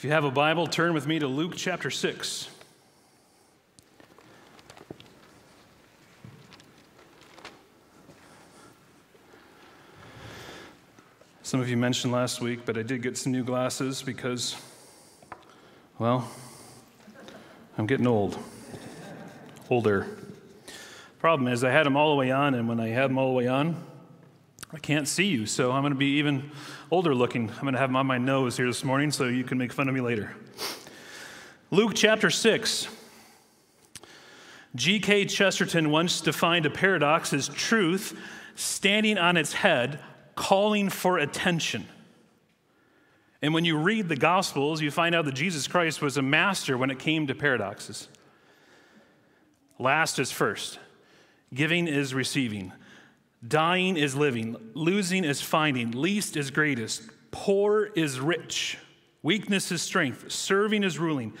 If you have a Bible, turn with me to Luke chapter 6. Some of you mentioned last week, but I did get some new glasses because, well, I'm getting old. Older. Problem is, I had them all the way on, and when I have them all the way on, I can't see you, so I'm going to be even older looking. I'm going to have them on my nose here this morning so you can make fun of me later. Luke chapter 6. G.K. Chesterton once defined a paradox as truth standing on its head, calling for attention. And when you read the Gospels, you find out that Jesus Christ was a master when it came to paradoxes. Last is first, giving is receiving. Dying is living, losing is finding, least is greatest, poor is rich, weakness is strength, serving is ruling.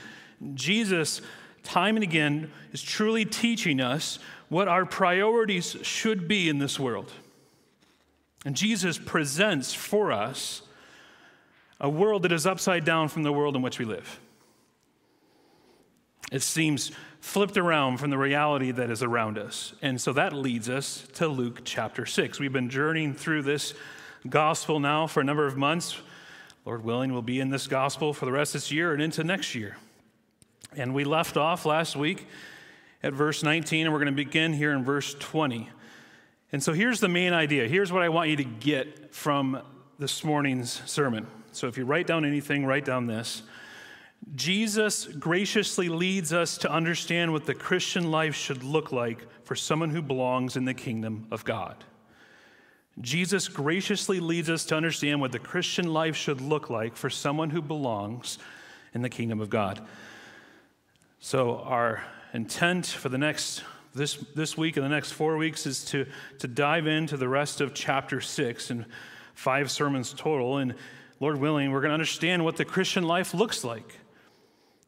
Jesus, time and again, is truly teaching us what our priorities should be in this world. And Jesus presents for us a world that is upside down from the world in which we live. It seems flipped around from the reality that is around us. And so that leads us to Luke chapter 6. We've been journeying through this gospel now for a number of months. Lord willing, we'll be in this gospel for the rest of this year and into next year. And we left off last week at verse 19, and we're going to begin here in verse 20. And so here's the main idea. Here's what I want you to get from this morning's sermon. So if you write down anything, write down this. Jesus graciously leads us to understand what the Christian life should look like for someone who belongs in the kingdom of God. Jesus graciously leads us to understand what the Christian life should look like for someone who belongs in the kingdom of God. So, our intent for the next this, this week and the next four weeks is to, to dive into the rest of chapter six and five sermons total. And Lord willing, we're going to understand what the Christian life looks like.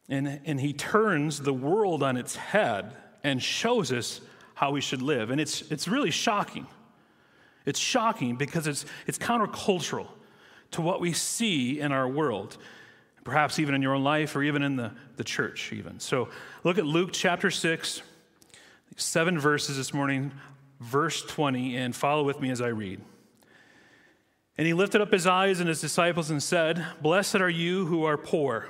And, and he turns the world on its head and shows us how we should live. And it's, it's really shocking. It's shocking because it's, it's countercultural to what we see in our world, perhaps even in your own life or even in the, the church, even. So look at Luke chapter 6, seven verses this morning, verse 20, and follow with me as I read. And he lifted up his eyes and his disciples and said, Blessed are you who are poor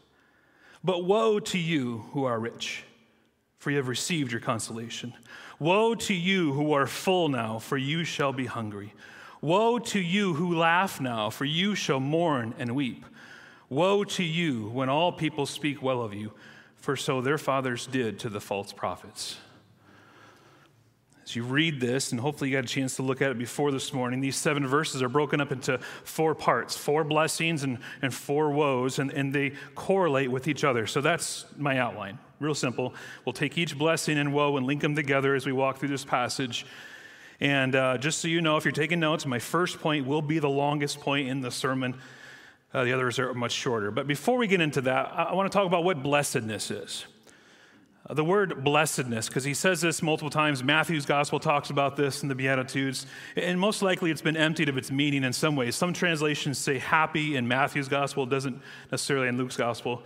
But woe to you who are rich, for you have received your consolation. Woe to you who are full now, for you shall be hungry. Woe to you who laugh now, for you shall mourn and weep. Woe to you when all people speak well of you, for so their fathers did to the false prophets. As you read this, and hopefully you got a chance to look at it before this morning, these seven verses are broken up into four parts four blessings and, and four woes, and, and they correlate with each other. So that's my outline. Real simple. We'll take each blessing and woe and link them together as we walk through this passage. And uh, just so you know, if you're taking notes, my first point will be the longest point in the sermon. Uh, the others are much shorter. But before we get into that, I, I want to talk about what blessedness is. The word blessedness, because he says this multiple times. Matthew's gospel talks about this in the Beatitudes, and most likely it's been emptied of its meaning in some ways. Some translations say happy in Matthew's gospel, doesn't necessarily in Luke's gospel.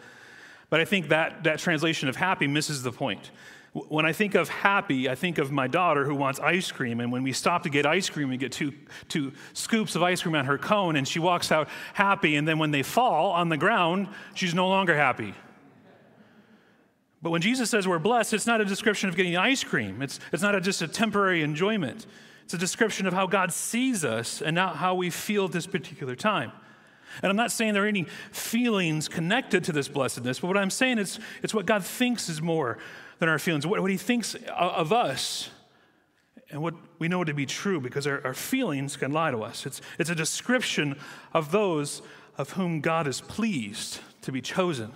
But I think that, that translation of happy misses the point. When I think of happy, I think of my daughter who wants ice cream. And when we stop to get ice cream, we get two, two scoops of ice cream on her cone, and she walks out happy. And then when they fall on the ground, she's no longer happy. But when Jesus says we're blessed, it's not a description of getting ice cream. It's, it's not a, just a temporary enjoyment. It's a description of how God sees us and not how we feel at this particular time. And I'm not saying there are any feelings connected to this blessedness, but what I'm saying is it's what God thinks is more than our feelings, what, what He thinks of us, and what we know to be true because our, our feelings can lie to us. It's, it's a description of those of whom God is pleased to be chosen.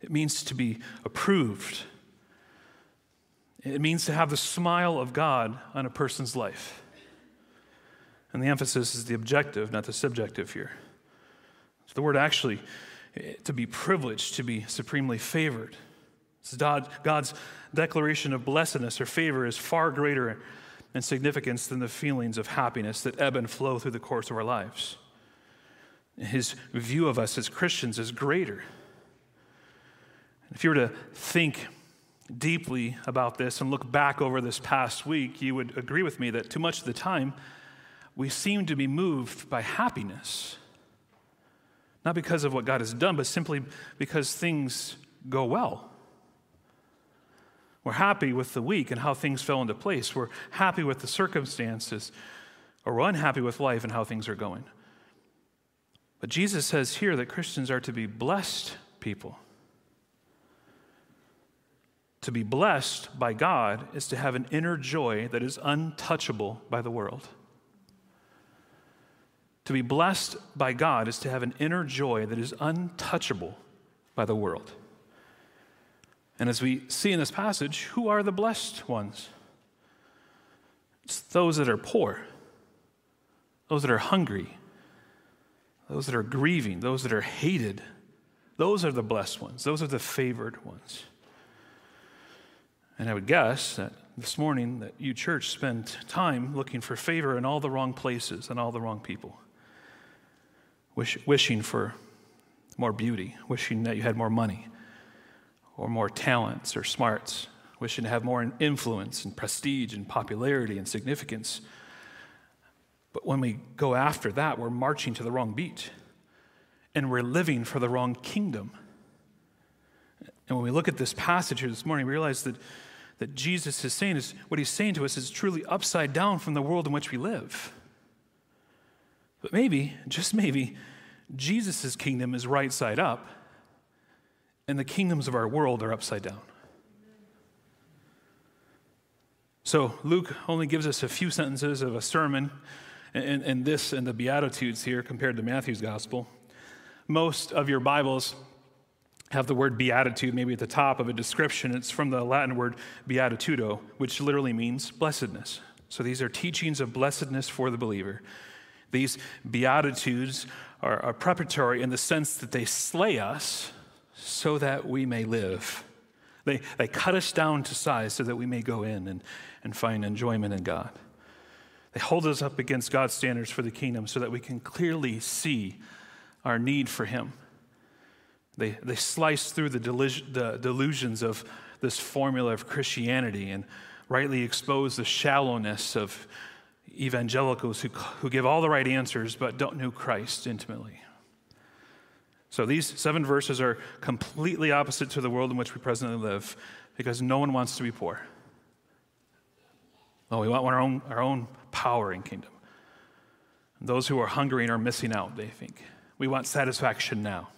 It means to be approved. It means to have the smile of God on a person's life. And the emphasis is the objective, not the subjective here. So the word actually, eh, to be privileged, to be supremely favored. God's declaration of blessedness or favor is far greater in significance than the feelings of happiness that ebb and flow through the course of our lives. His view of us as Christians is greater. If you were to think deeply about this and look back over this past week, you would agree with me that too much of the time we seem to be moved by happiness. Not because of what God has done, but simply because things go well. We're happy with the week and how things fell into place. We're happy with the circumstances, or we're unhappy with life and how things are going. But Jesus says here that Christians are to be blessed people. To be blessed by God is to have an inner joy that is untouchable by the world. To be blessed by God is to have an inner joy that is untouchable by the world. And as we see in this passage, who are the blessed ones? It's those that are poor, those that are hungry, those that are grieving, those that are hated. Those are the blessed ones, those are the favored ones. And I would guess that this morning that you church spent time looking for favor in all the wrong places and all the wrong people. Wish, wishing for more beauty, wishing that you had more money or more talents or smarts, wishing to have more influence and prestige and popularity and significance. But when we go after that, we're marching to the wrong beat and we're living for the wrong kingdom. And when we look at this passage here this morning, we realize that that Jesus is saying is what he's saying to us is truly upside down from the world in which we live. But maybe, just maybe, Jesus' kingdom is right side up, and the kingdoms of our world are upside down. So Luke only gives us a few sentences of a sermon, and, and this and the Beatitudes here compared to Matthew's gospel. Most of your Bibles have the word beatitude maybe at the top of a description. It's from the Latin word beatitudo, which literally means blessedness. So these are teachings of blessedness for the believer. These beatitudes are, are preparatory in the sense that they slay us so that we may live. They, they cut us down to size so that we may go in and, and find enjoyment in God. They hold us up against God's standards for the kingdom so that we can clearly see our need for Him they, they slice through the, the delusions of this formula of Christianity and rightly expose the shallowness of evangelicals who, who give all the right answers but don't know Christ intimately. So these seven verses are completely opposite to the world in which we presently live because no one wants to be poor. Oh, we want our own, our own power and kingdom. those who are hungering are missing out, they think. We want satisfaction now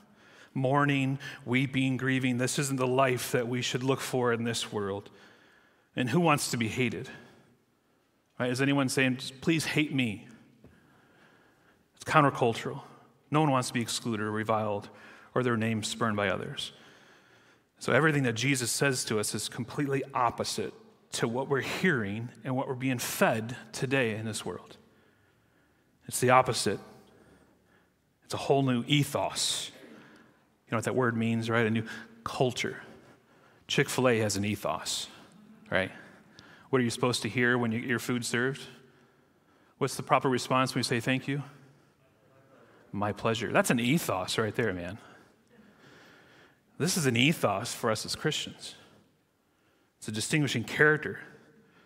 mourning, weeping, grieving. This isn't the life that we should look for in this world. And who wants to be hated? Right? Is anyone saying, please hate me? It's countercultural. No one wants to be excluded or reviled or their name spurned by others. So everything that Jesus says to us is completely opposite to what we're hearing and what we're being fed today in this world. It's the opposite. It's a whole new ethos. You know what that word means, right? A new culture. Chick fil A has an ethos, right? What are you supposed to hear when you get your food served? What's the proper response when you say thank you? My pleasure. That's an ethos right there, man. This is an ethos for us as Christians. It's a distinguishing character,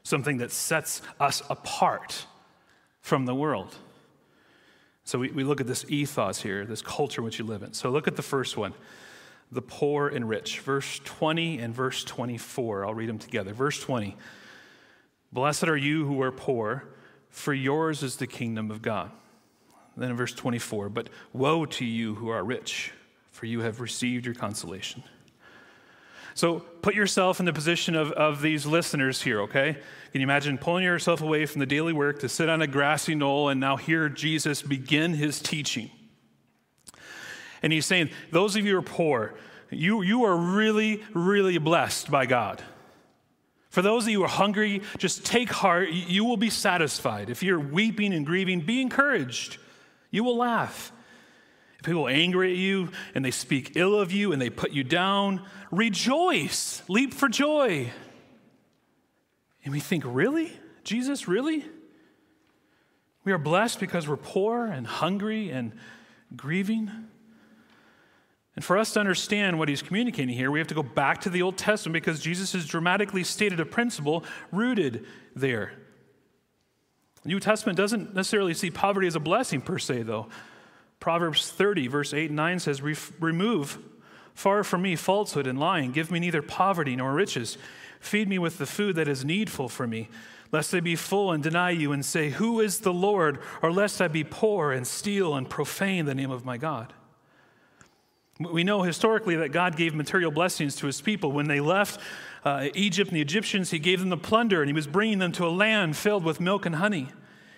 something that sets us apart from the world. So we, we look at this ethos here, this culture in which you live in. So look at the first one the poor and rich. Verse 20 and verse 24. I'll read them together. Verse 20 Blessed are you who are poor, for yours is the kingdom of God. Then in verse 24, but woe to you who are rich, for you have received your consolation. So put yourself in the position of, of these listeners here, okay? Can you imagine pulling yourself away from the daily work to sit on a grassy knoll and now hear Jesus begin his teaching? And he's saying, Those of you who are poor, you, you are really, really blessed by God. For those of you who are hungry, just take heart. You will be satisfied. If you're weeping and grieving, be encouraged. You will laugh. People angry at you and they speak ill of you and they put you down, rejoice, leap for joy. And we think, really? Jesus, really? We are blessed because we're poor and hungry and grieving. And for us to understand what he's communicating here, we have to go back to the Old Testament because Jesus has dramatically stated a principle rooted there. The New Testament doesn't necessarily see poverty as a blessing per se, though. Proverbs 30, verse 8 and 9 says, Remove far from me falsehood and lying. Give me neither poverty nor riches. Feed me with the food that is needful for me, lest I be full and deny you and say, Who is the Lord? Or lest I be poor and steal and profane the name of my God. We know historically that God gave material blessings to his people. When they left uh, Egypt and the Egyptians, he gave them the plunder and he was bringing them to a land filled with milk and honey.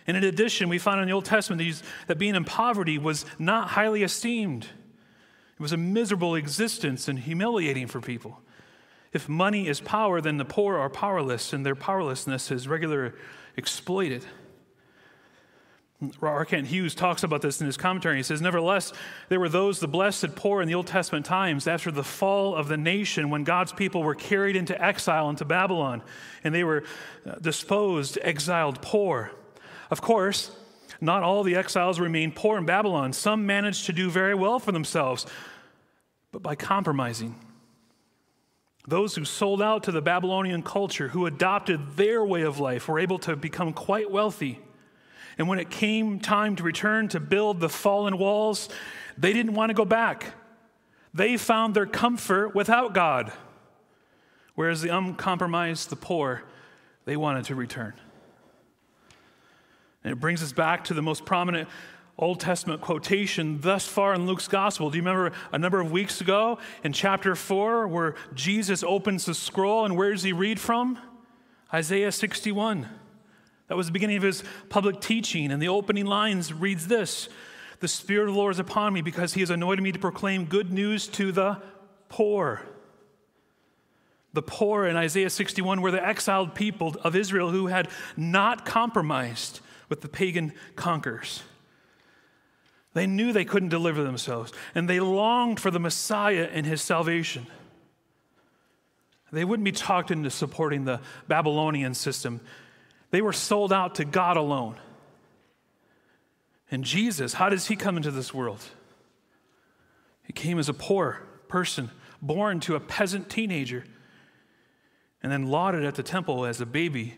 And in addition, we find in the Old Testament that being in poverty was not highly esteemed. It was a miserable existence and humiliating for people. If money is power, then the poor are powerless, and their powerlessness is regularly exploited. R. Kent Hughes talks about this in his commentary. He says, Nevertheless, there were those, the blessed poor in the Old Testament times, after the fall of the nation, when God's people were carried into exile into Babylon, and they were uh, disposed, exiled poor. Of course, not all the exiles remained poor in Babylon. Some managed to do very well for themselves, but by compromising. Those who sold out to the Babylonian culture, who adopted their way of life, were able to become quite wealthy. And when it came time to return to build the fallen walls, they didn't want to go back. They found their comfort without God. Whereas the uncompromised, the poor, they wanted to return. And it brings us back to the most prominent Old Testament quotation thus far in Luke's gospel. Do you remember a number of weeks ago in chapter 4 where Jesus opens the scroll and where does he read from? Isaiah 61. That was the beginning of his public teaching. And the opening lines reads this The Spirit of the Lord is upon me because he has anointed me to proclaim good news to the poor. The poor in Isaiah 61 were the exiled people of Israel who had not compromised with the pagan conquerors. They knew they couldn't deliver themselves, and they longed for the Messiah and his salvation. They wouldn't be talked into supporting the Babylonian system. They were sold out to God alone. And Jesus, how does he come into this world? He came as a poor person, born to a peasant teenager, and then lauded at the temple as a baby.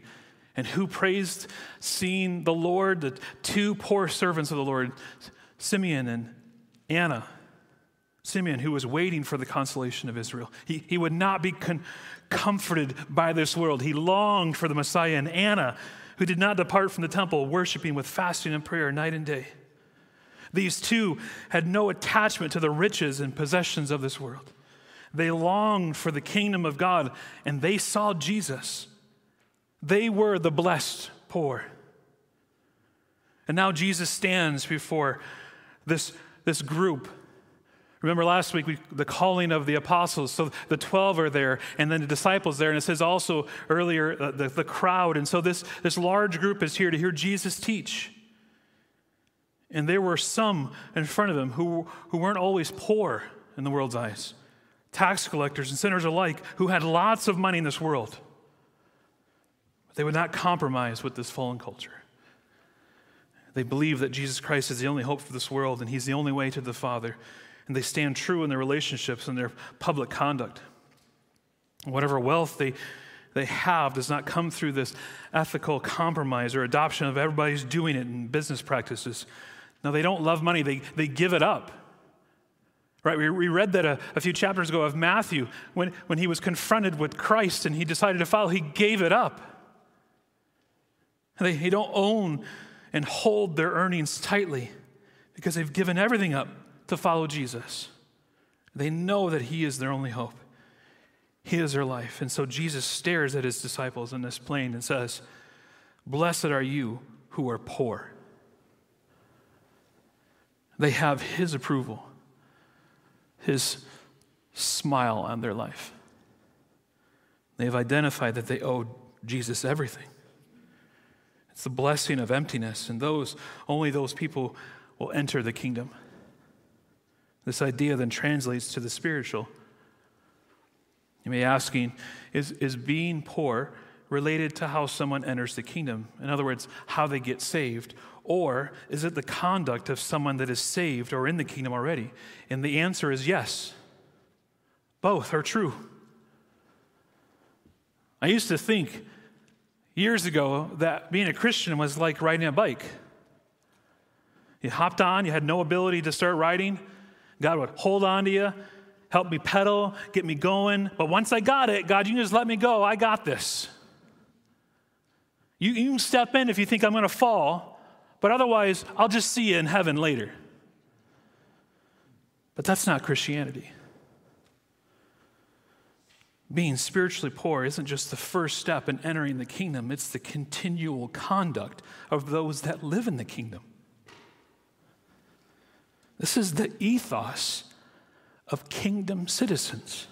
And who praised seeing the Lord? The two poor servants of the Lord, Simeon and Anna. Simeon, who was waiting for the consolation of Israel. He, he would not be con- comforted by this world. He longed for the Messiah. And Anna, who did not depart from the temple, worshiping with fasting and prayer night and day. These two had no attachment to the riches and possessions of this world. They longed for the kingdom of God, and they saw Jesus. They were the blessed poor. And now Jesus stands before this, this group Remember last week, we, the calling of the apostles. So the 12 are there, and then the disciples there. And it says also earlier, uh, the, the crowd. And so this, this large group is here to hear Jesus teach. And there were some in front of him who, who weren't always poor in the world's eyes tax collectors and sinners alike who had lots of money in this world. They would not compromise with this fallen culture. They believe that Jesus Christ is the only hope for this world and he's the only way to the Father and they stand true in their relationships and their public conduct. Whatever wealth they, they have does not come through this ethical compromise or adoption of everybody's doing it in business practices. No, they don't love money, they, they give it up. Right, we, we read that a, a few chapters ago of Matthew when, when he was confronted with Christ and he decided to follow, he gave it up. They, they don't own and hold their earnings tightly because they've given everything up to follow Jesus. They know that He is their only hope. He is their life. And so Jesus stares at His disciples in this plain and says, Blessed are you who are poor. They have His approval. his smile on their life. They have identified that they owe Jesus everything. It's the blessing of emptiness, and those only those people will enter the kingdom. This idea then translates to the spiritual. You may be asking, is, is being poor related to how someone enters the kingdom? In other words, how they get saved? Or is it the conduct of someone that is saved or in the kingdom already? And the answer is yes. Both are true. I used to think years ago that being a Christian was like riding a bike. You hopped on, you had no ability to start riding. God would hold on to you, help me pedal, get me going. But once I got it, God, you can just let me go. I got this. You, you can step in if you think I'm going to fall, but otherwise, I'll just see you in heaven later. But that's not Christianity. Being spiritually poor isn't just the first step in entering the kingdom, it's the continual conduct of those that live in the kingdom. This is the ethos of kingdom citizens.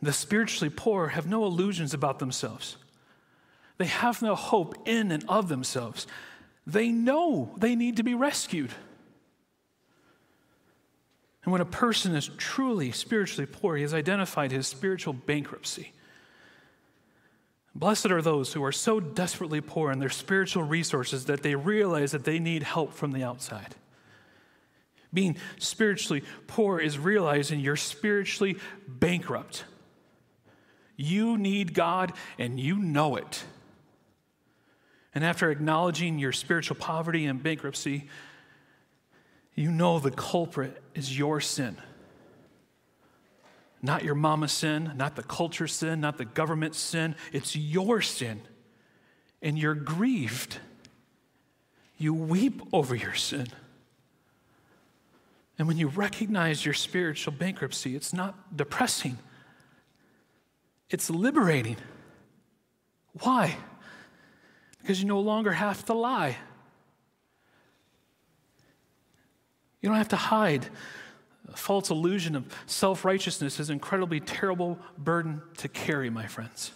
The spiritually poor have no illusions about themselves. They have no hope in and of themselves. They know they need to be rescued. And when a person is truly spiritually poor, he has identified his spiritual bankruptcy. Blessed are those who are so desperately poor in their spiritual resources that they realize that they need help from the outside. Being spiritually poor is realizing you're spiritually bankrupt. You need God and you know it. And after acknowledging your spiritual poverty and bankruptcy, you know the culprit is your sin. Not your mama's sin, not the culture's sin, not the government's sin. It's your sin. And you're grieved. You weep over your sin. And when you recognize your spiritual bankruptcy, it's not depressing, it's liberating. Why? Because you no longer have to lie. You don't have to hide. A false illusion of self righteousness is an incredibly terrible burden to carry, my friends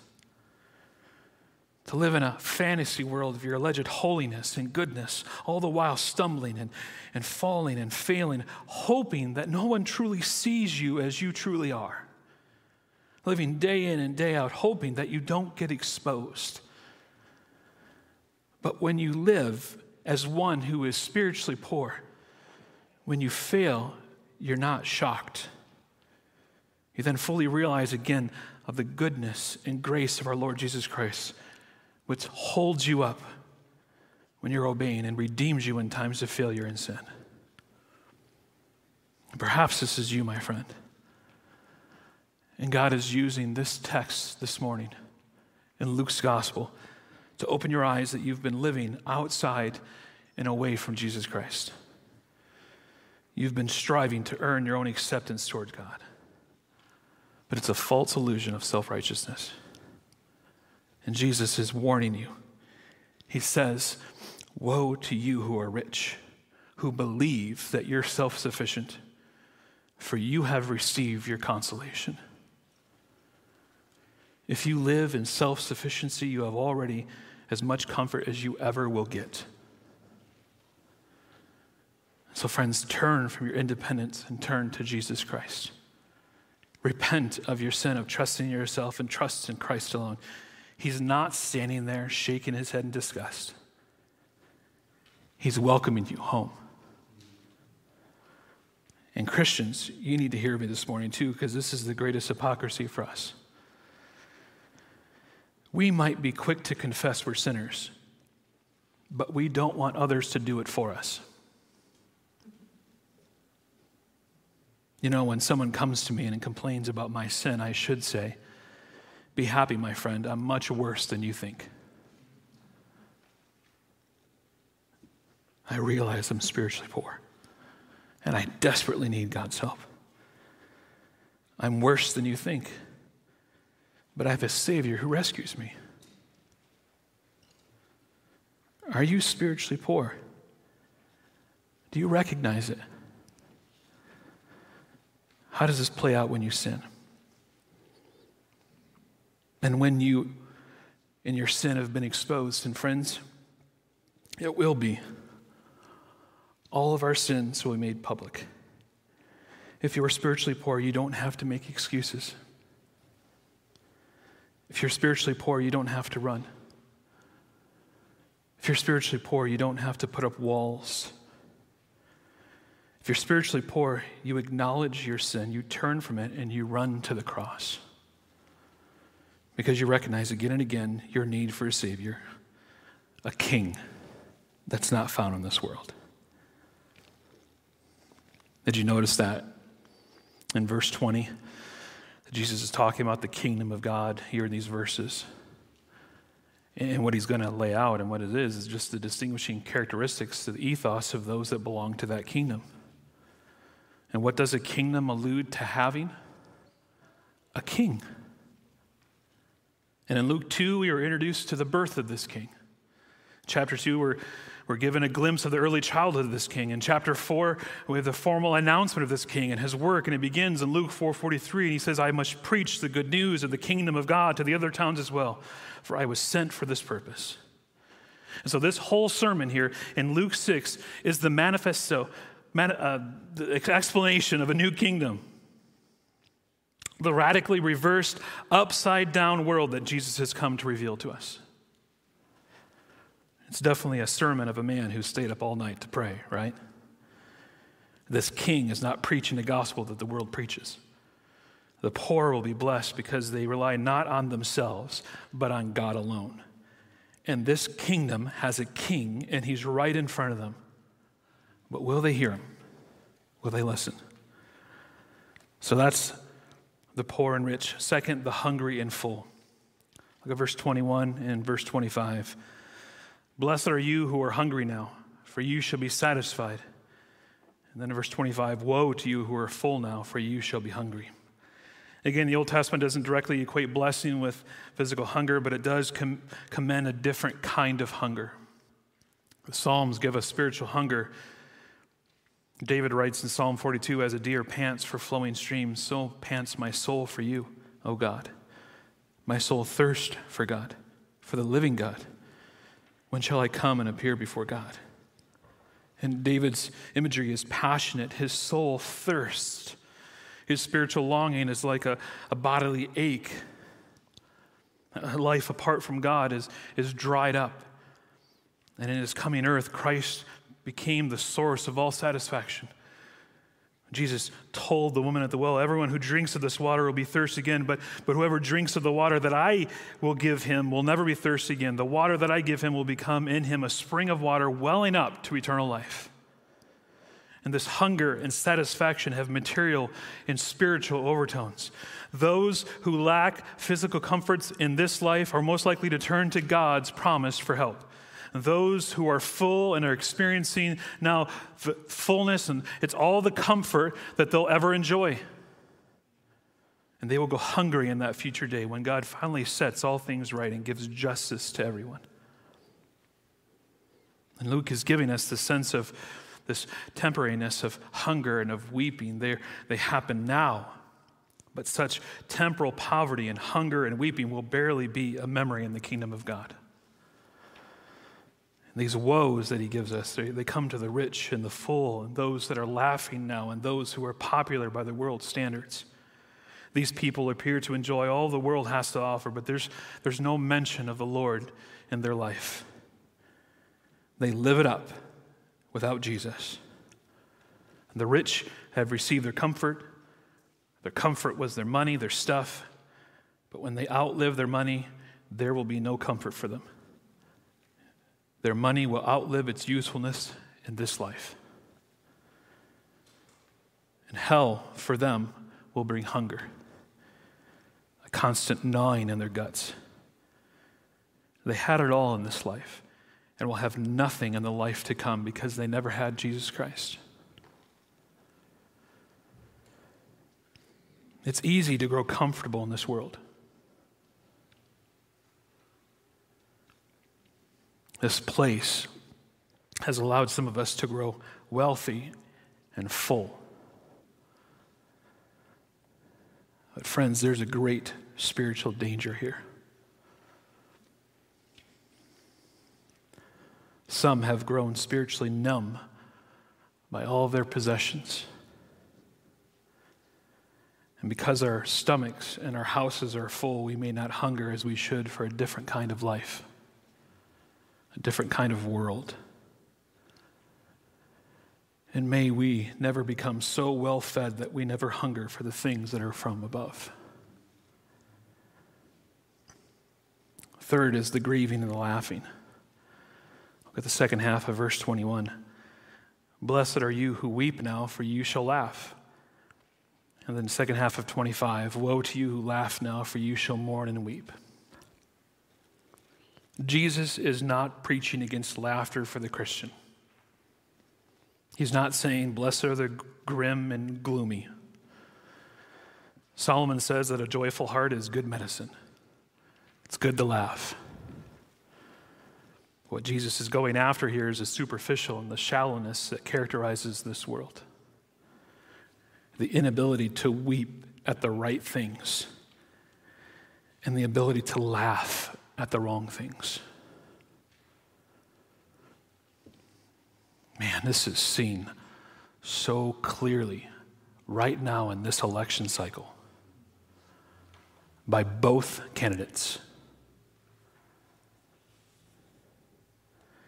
to live in a fantasy world of your alleged holiness and goodness, all the while stumbling and, and falling and failing, hoping that no one truly sees you as you truly are. Living day in and day out, hoping that you don't get exposed. But when you live as one who is spiritually poor, when you fail, you're not shocked. You then fully realize again of the goodness and grace of our Lord Jesus Christ which holds you up when you're obeying and redeems you in times of failure and sin. Perhaps this is you, my friend. And God is using this text this morning in Luke's gospel to open your eyes that you've been living outside and away from Jesus Christ. You've been striving to earn your own acceptance toward God. But it's a false illusion of self righteousness. And Jesus is warning you. He says, Woe to you who are rich, who believe that you're self sufficient, for you have received your consolation. If you live in self sufficiency, you have already as much comfort as you ever will get. So, friends, turn from your independence and turn to Jesus Christ. Repent of your sin of trusting yourself and trust in Christ alone. He's not standing there shaking his head in disgust. He's welcoming you home. And Christians, you need to hear me this morning too, because this is the greatest hypocrisy for us. We might be quick to confess we're sinners, but we don't want others to do it for us. You know, when someone comes to me and complains about my sin, I should say, be happy, my friend. I'm much worse than you think. I realize I'm spiritually poor, and I desperately need God's help. I'm worse than you think, but I have a Savior who rescues me. Are you spiritually poor? Do you recognize it? How does this play out when you sin? And when you, in your sin, have been exposed, and friends, it will be. All of our sins will be made public. If you are spiritually poor, you don't have to make excuses. If you're spiritually poor, you don't have to run. If you're spiritually poor, you don't have to put up walls. If you're spiritually poor, you acknowledge your sin, you turn from it, and you run to the cross. Because you recognize again and again your need for a Savior, a King that's not found in this world. Did you notice that in verse 20? Jesus is talking about the kingdom of God here in these verses. And what he's going to lay out and what it is is just the distinguishing characteristics, to the ethos of those that belong to that kingdom. And what does a kingdom allude to having? A king. And in Luke 2, we are introduced to the birth of this king. Chapter 2, we're we're given a glimpse of the early childhood of this king. In chapter 4, we have the formal announcement of this king and his work, and it begins in Luke 4:43, and he says, "I must preach the good news of the kingdom of God to the other towns as well, for I was sent for this purpose." And so this whole sermon here in Luke 6 is the manifesto, man, Uh, the explanation of a new kingdom. The radically reversed, upside down world that Jesus has come to reveal to us. It's definitely a sermon of a man who stayed up all night to pray, right? This king is not preaching the gospel that the world preaches. The poor will be blessed because they rely not on themselves, but on God alone. And this kingdom has a king, and he's right in front of them. But will they hear him? Will they listen? So that's the poor and rich. Second, the hungry and full. Look at verse 21 and verse 25. Blessed are you who are hungry now, for you shall be satisfied. And then in verse 25, Woe to you who are full now, for you shall be hungry. Again, the Old Testament doesn't directly equate blessing with physical hunger, but it does com- commend a different kind of hunger. The Psalms give us spiritual hunger. David writes in Psalm 42 As a deer pants for flowing streams, so pants my soul for you, O God. My soul thirsts for God, for the living God. When shall I come and appear before God? And David's imagery is passionate. His soul thirsts. His spiritual longing is like a, a bodily ache. Life apart from God is, is dried up. And in his coming earth, Christ became the source of all satisfaction. Jesus told the woman at the well, Everyone who drinks of this water will be thirsty again, but, but whoever drinks of the water that I will give him will never be thirsty again. The water that I give him will become in him a spring of water welling up to eternal life. And this hunger and satisfaction have material and spiritual overtones. Those who lack physical comforts in this life are most likely to turn to God's promise for help those who are full and are experiencing now fullness, and it's all the comfort that they'll ever enjoy. And they will go hungry in that future day when God finally sets all things right and gives justice to everyone. And Luke is giving us the sense of this temporariness of hunger and of weeping. They, they happen now. But such temporal poverty and hunger and weeping will barely be a memory in the kingdom of God. These woes that he gives us, they, they come to the rich and the full, and those that are laughing now, and those who are popular by the world's standards. These people appear to enjoy all the world has to offer, but there's, there's no mention of the Lord in their life. They live it up without Jesus. And the rich have received their comfort. Their comfort was their money, their stuff. But when they outlive their money, there will be no comfort for them. Their money will outlive its usefulness in this life. And hell for them will bring hunger, a constant gnawing in their guts. They had it all in this life and will have nothing in the life to come because they never had Jesus Christ. It's easy to grow comfortable in this world. This place has allowed some of us to grow wealthy and full. But, friends, there's a great spiritual danger here. Some have grown spiritually numb by all their possessions. And because our stomachs and our houses are full, we may not hunger as we should for a different kind of life, a different kind of world. And may we never become so well fed that we never hunger for the things that are from above. Third is the grieving and the laughing. Look at the second half of verse 21. Blessed are you who weep now, for you shall laugh. And then the second half of 25 Woe to you who laugh now, for you shall mourn and weep. Jesus is not preaching against laughter for the Christian. He's not saying, Blessed are the grim and gloomy. Solomon says that a joyful heart is good medicine. It's good to laugh. What Jesus is going after here is the superficial and the shallowness that characterizes this world the inability to weep at the right things and the ability to laugh at the wrong things. Man, this is seen so clearly right now in this election cycle by both candidates.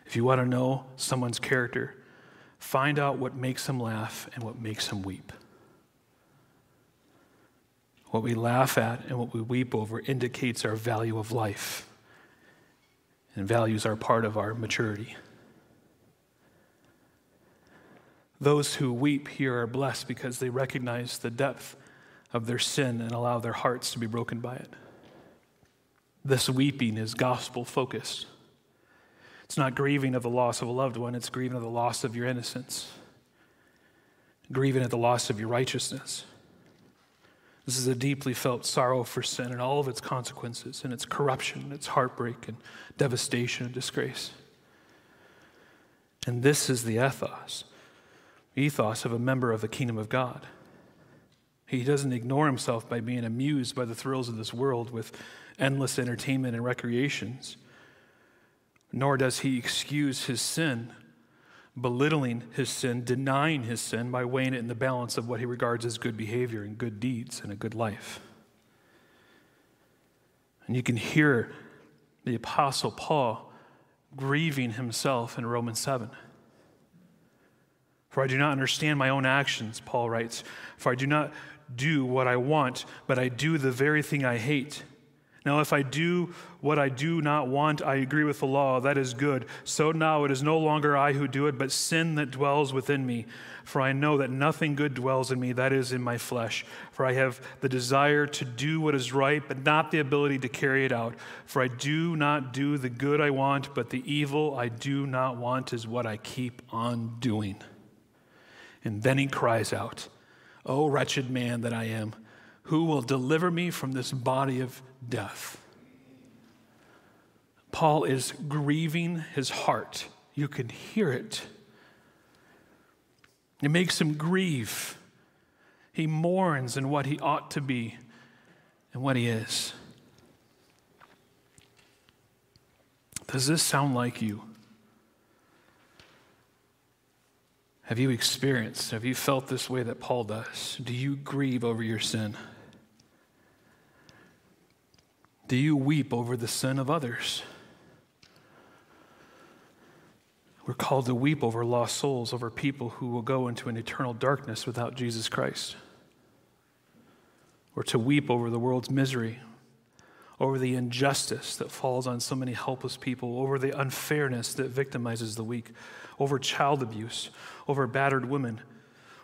If you want to know someone's character, find out what makes them laugh and what makes them weep. What we laugh at and what we weep over indicates our value of life, and values are part of our maturity. Those who weep here are blessed because they recognize the depth of their sin and allow their hearts to be broken by it. This weeping is gospel focused. It's not grieving of the loss of a loved one, it's grieving of the loss of your innocence, grieving at the loss of your righteousness. This is a deeply felt sorrow for sin and all of its consequences, and its corruption, and its heartbreak, and devastation and disgrace. And this is the ethos ethos of a member of the kingdom of God. He doesn't ignore himself by being amused by the thrills of this world with endless entertainment and recreations, nor does he excuse his sin, belittling his sin, denying his sin by weighing it in the balance of what he regards as good behavior and good deeds and a good life. And you can hear the Apostle Paul grieving himself in Romans 7. For I do not understand my own actions, Paul writes. For I do not do what I want, but I do the very thing I hate. Now, if I do what I do not want, I agree with the law. That is good. So now it is no longer I who do it, but sin that dwells within me. For I know that nothing good dwells in me, that is in my flesh. For I have the desire to do what is right, but not the ability to carry it out. For I do not do the good I want, but the evil I do not want is what I keep on doing. And then he cries out, O wretched man that I am, who will deliver me from this body of death? Paul is grieving his heart. You can hear it. It makes him grieve. He mourns in what he ought to be and what he is. Does this sound like you? Have you experienced, have you felt this way that Paul does? Do you grieve over your sin? Do you weep over the sin of others? We're called to weep over lost souls, over people who will go into an eternal darkness without Jesus Christ. Or to weep over the world's misery, over the injustice that falls on so many helpless people, over the unfairness that victimizes the weak, over child abuse, over battered women,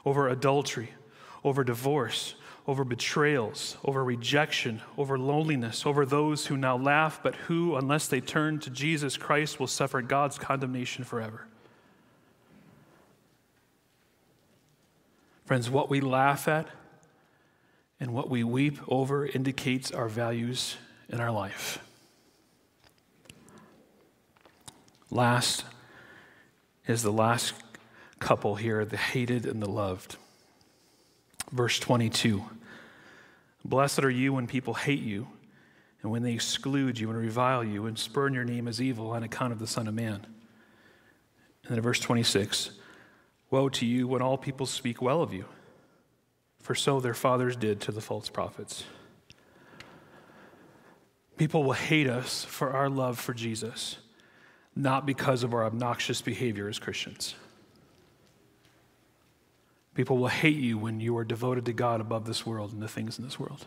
over adultery, over divorce, over betrayals, over rejection, over loneliness, over those who now laugh, but who, unless they turn to Jesus Christ, will suffer God's condemnation forever. Friends, what we laugh at and what we weep over indicates our values in our life. Last is the last couple here the hated and the loved. Verse 22 Blessed are you when people hate you, and when they exclude you and revile you and spurn your name as evil on account of the Son of Man. And then verse 26 Woe to you when all people speak well of you, for so their fathers did to the false prophets. People will hate us for our love for Jesus, not because of our obnoxious behavior as Christians. People will hate you when you are devoted to God above this world and the things in this world.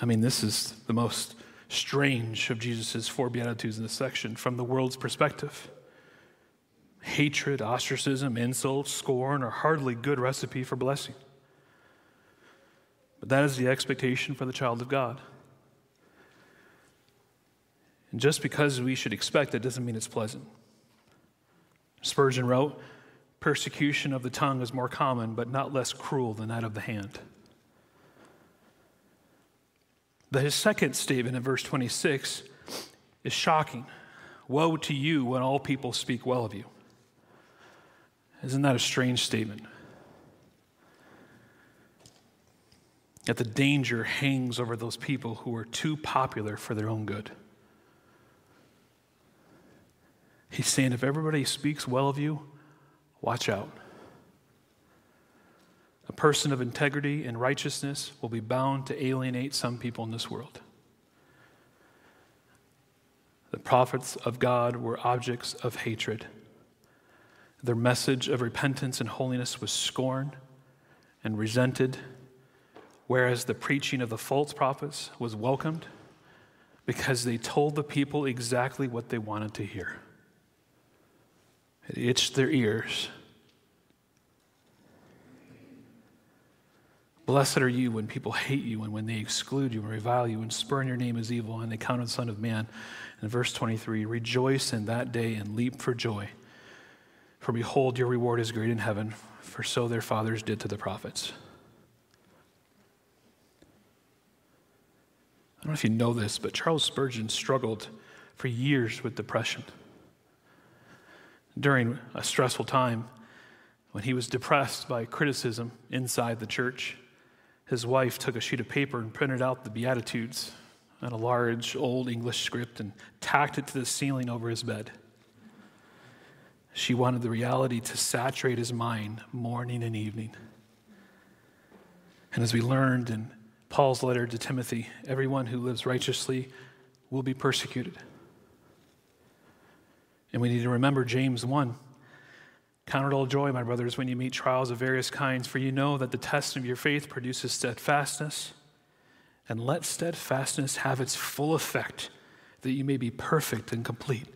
I mean, this is the most strange of Jesus' four Beatitudes in this section from the world's perspective. Hatred, ostracism, insult, scorn are hardly good recipe for blessing. But that is the expectation for the child of God. And just because we should expect it doesn't mean it's pleasant. Spurgeon wrote, Persecution of the tongue is more common, but not less cruel than that of the hand. But his second statement in verse 26 is shocking. Woe to you when all people speak well of you. Isn't that a strange statement? That the danger hangs over those people who are too popular for their own good. He's saying if everybody speaks well of you, Watch out. A person of integrity and righteousness will be bound to alienate some people in this world. The prophets of God were objects of hatred. Their message of repentance and holiness was scorned and resented, whereas the preaching of the false prophets was welcomed because they told the people exactly what they wanted to hear. It itched their ears. Blessed are you when people hate you and when they exclude you and revile you and spurn your name as evil and they count on the Son of Man. In verse 23, rejoice in that day and leap for joy. For behold, your reward is great in heaven, for so their fathers did to the prophets. I don't know if you know this, but Charles Spurgeon struggled for years with depression during a stressful time when he was depressed by criticism inside the church. His wife took a sheet of paper and printed out the Beatitudes on a large old English script and tacked it to the ceiling over his bed. She wanted the reality to saturate his mind morning and evening. And as we learned in Paul's letter to Timothy, everyone who lives righteously will be persecuted. And we need to remember James 1. Count it all joy, my brothers, when you meet trials of various kinds, for you know that the test of your faith produces steadfastness. And let steadfastness have its full effect, that you may be perfect and complete,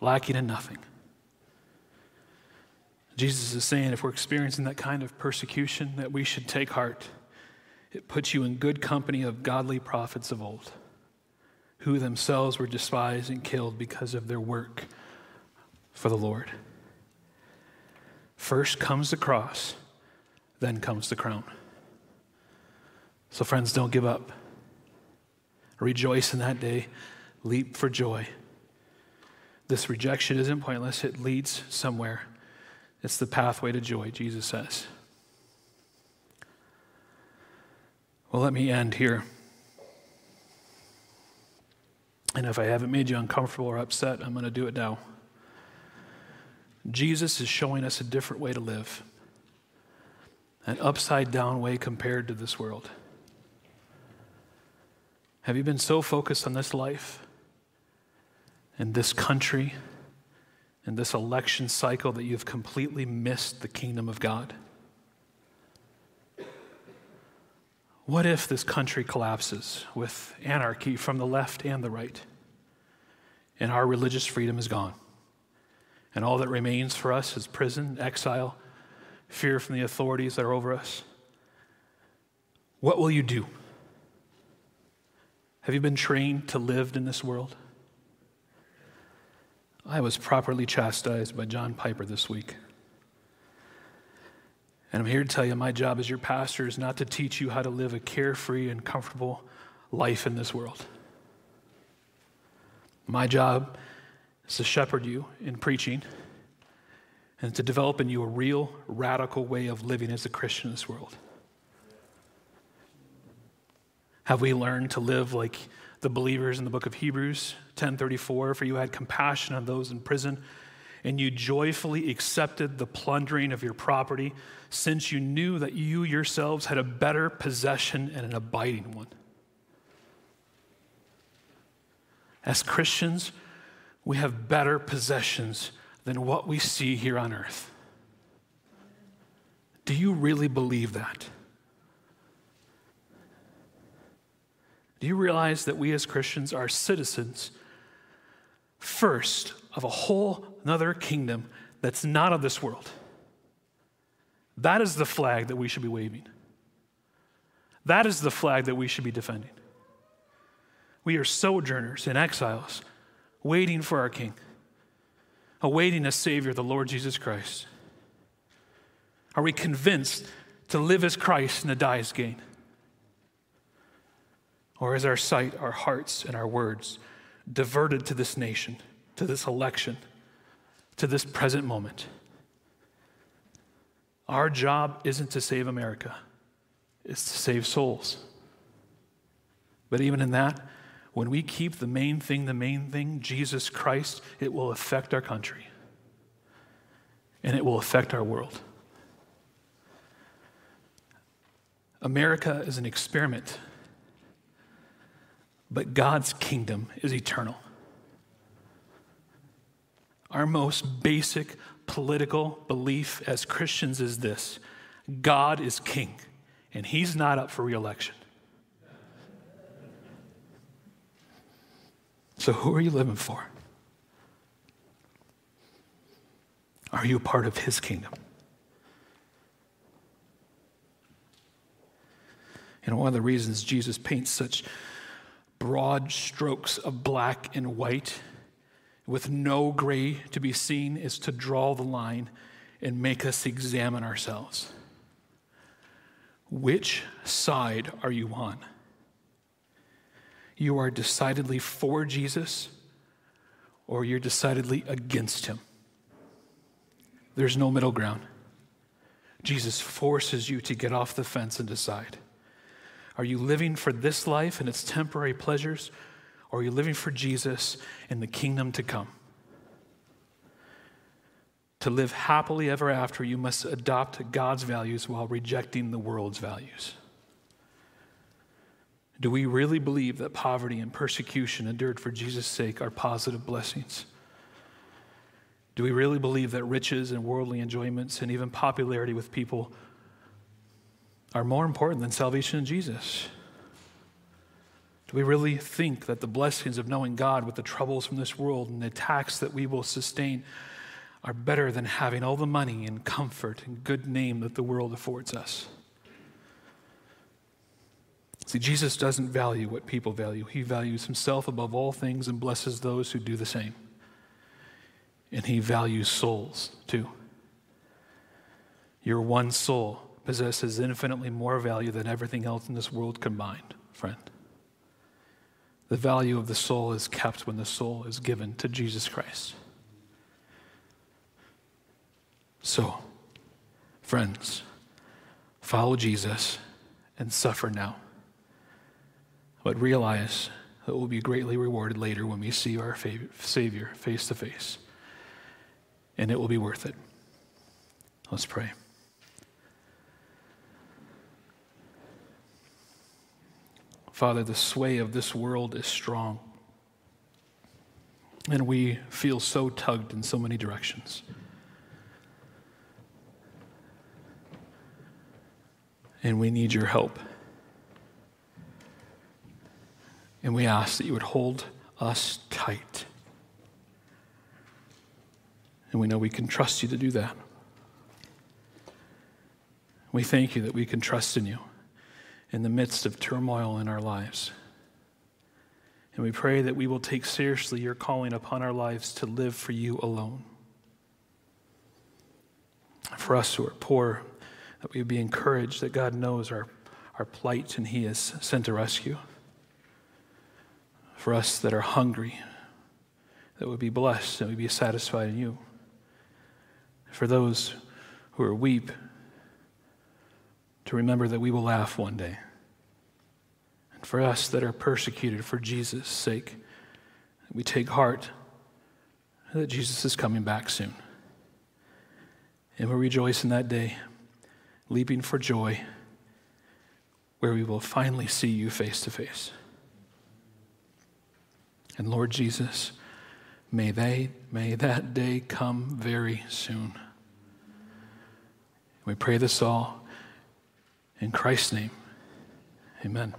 lacking in nothing. Jesus is saying if we're experiencing that kind of persecution, that we should take heart. It puts you in good company of godly prophets of old, who themselves were despised and killed because of their work for the Lord. First comes the cross, then comes the crown. So, friends, don't give up. Rejoice in that day, leap for joy. This rejection isn't pointless, it leads somewhere. It's the pathway to joy, Jesus says. Well, let me end here. And if I haven't made you uncomfortable or upset, I'm going to do it now. Jesus is showing us a different way to live, an upside down way compared to this world. Have you been so focused on this life and this country and this election cycle that you've completely missed the kingdom of God? What if this country collapses with anarchy from the left and the right, and our religious freedom is gone? And all that remains for us is prison, exile, fear from the authorities that are over us. What will you do? Have you been trained to live in this world? I was properly chastised by John Piper this week. And I'm here to tell you my job as your pastor is not to teach you how to live a carefree and comfortable life in this world. My job is to shepherd you in preaching and to develop in you a real, radical way of living as a Christian in this world. Have we learned to live like the believers in the book of Hebrews 10:34 for you had compassion on those in prison and you joyfully accepted the plundering of your property since you knew that you yourselves had a better possession and an abiding one. As Christians, we have better possessions than what we see here on earth. Do you really believe that? Do you realize that we as Christians are citizens first of a whole another kingdom that's not of this world? That is the flag that we should be waving. That is the flag that we should be defending. We are sojourners and exiles, waiting for our King, awaiting a Savior, the Lord Jesus Christ. Are we convinced to live as Christ and to die as gain? Or is our sight, our hearts, and our words diverted to this nation, to this election, to this present moment? Our job isn't to save America, it's to save souls. But even in that, when we keep the main thing the main thing, Jesus Christ, it will affect our country and it will affect our world. America is an experiment but God's kingdom is eternal. Our most basic political belief as Christians is this God is king, and he's not up for reelection. So, who are you living for? Are you part of his kingdom? You know, one of the reasons Jesus paints such broad strokes of black and white with no gray to be seen is to draw the line and make us examine ourselves. Which side are you on? You are decidedly for Jesus or you're decidedly against him. There's no middle ground. Jesus forces you to get off the fence and decide. Are you living for this life and its temporary pleasures? Or are you living for Jesus and the kingdom to come? To live happily ever after, you must adopt God's values while rejecting the world's values. Do we really believe that poverty and persecution endured for Jesus' sake are positive blessings? Do we really believe that riches and worldly enjoyments and even popularity with people are more important than salvation in Jesus? Do we really think that the blessings of knowing God with the troubles from this world and the attacks that we will sustain are better than having all the money and comfort and good name that the world affords us? See, Jesus doesn't value what people value. He values himself above all things and blesses those who do the same. And he values souls too. Your one soul possesses infinitely more value than everything else in this world combined, friend. The value of the soul is kept when the soul is given to Jesus Christ. So, friends, follow Jesus and suffer now. But realize that we'll be greatly rewarded later when we see our Savior face to face. And it will be worth it. Let's pray. Father, the sway of this world is strong. And we feel so tugged in so many directions. And we need your help. And we ask that you would hold us tight. And we know we can trust you to do that. We thank you that we can trust in you in the midst of turmoil in our lives. And we pray that we will take seriously your calling upon our lives to live for you alone. For us who are poor, that we would be encouraged that God knows our, our plight and He has sent a rescue. For us that are hungry, that we be blessed and we be satisfied in you. For those who are weep, to remember that we will laugh one day. And for us that are persecuted for Jesus' sake, we take heart that Jesus is coming back soon. And we rejoice in that day, leaping for joy, where we will finally see you face to face. And Lord Jesus, may they may that day come very soon. We pray this all in Christ's name. Amen.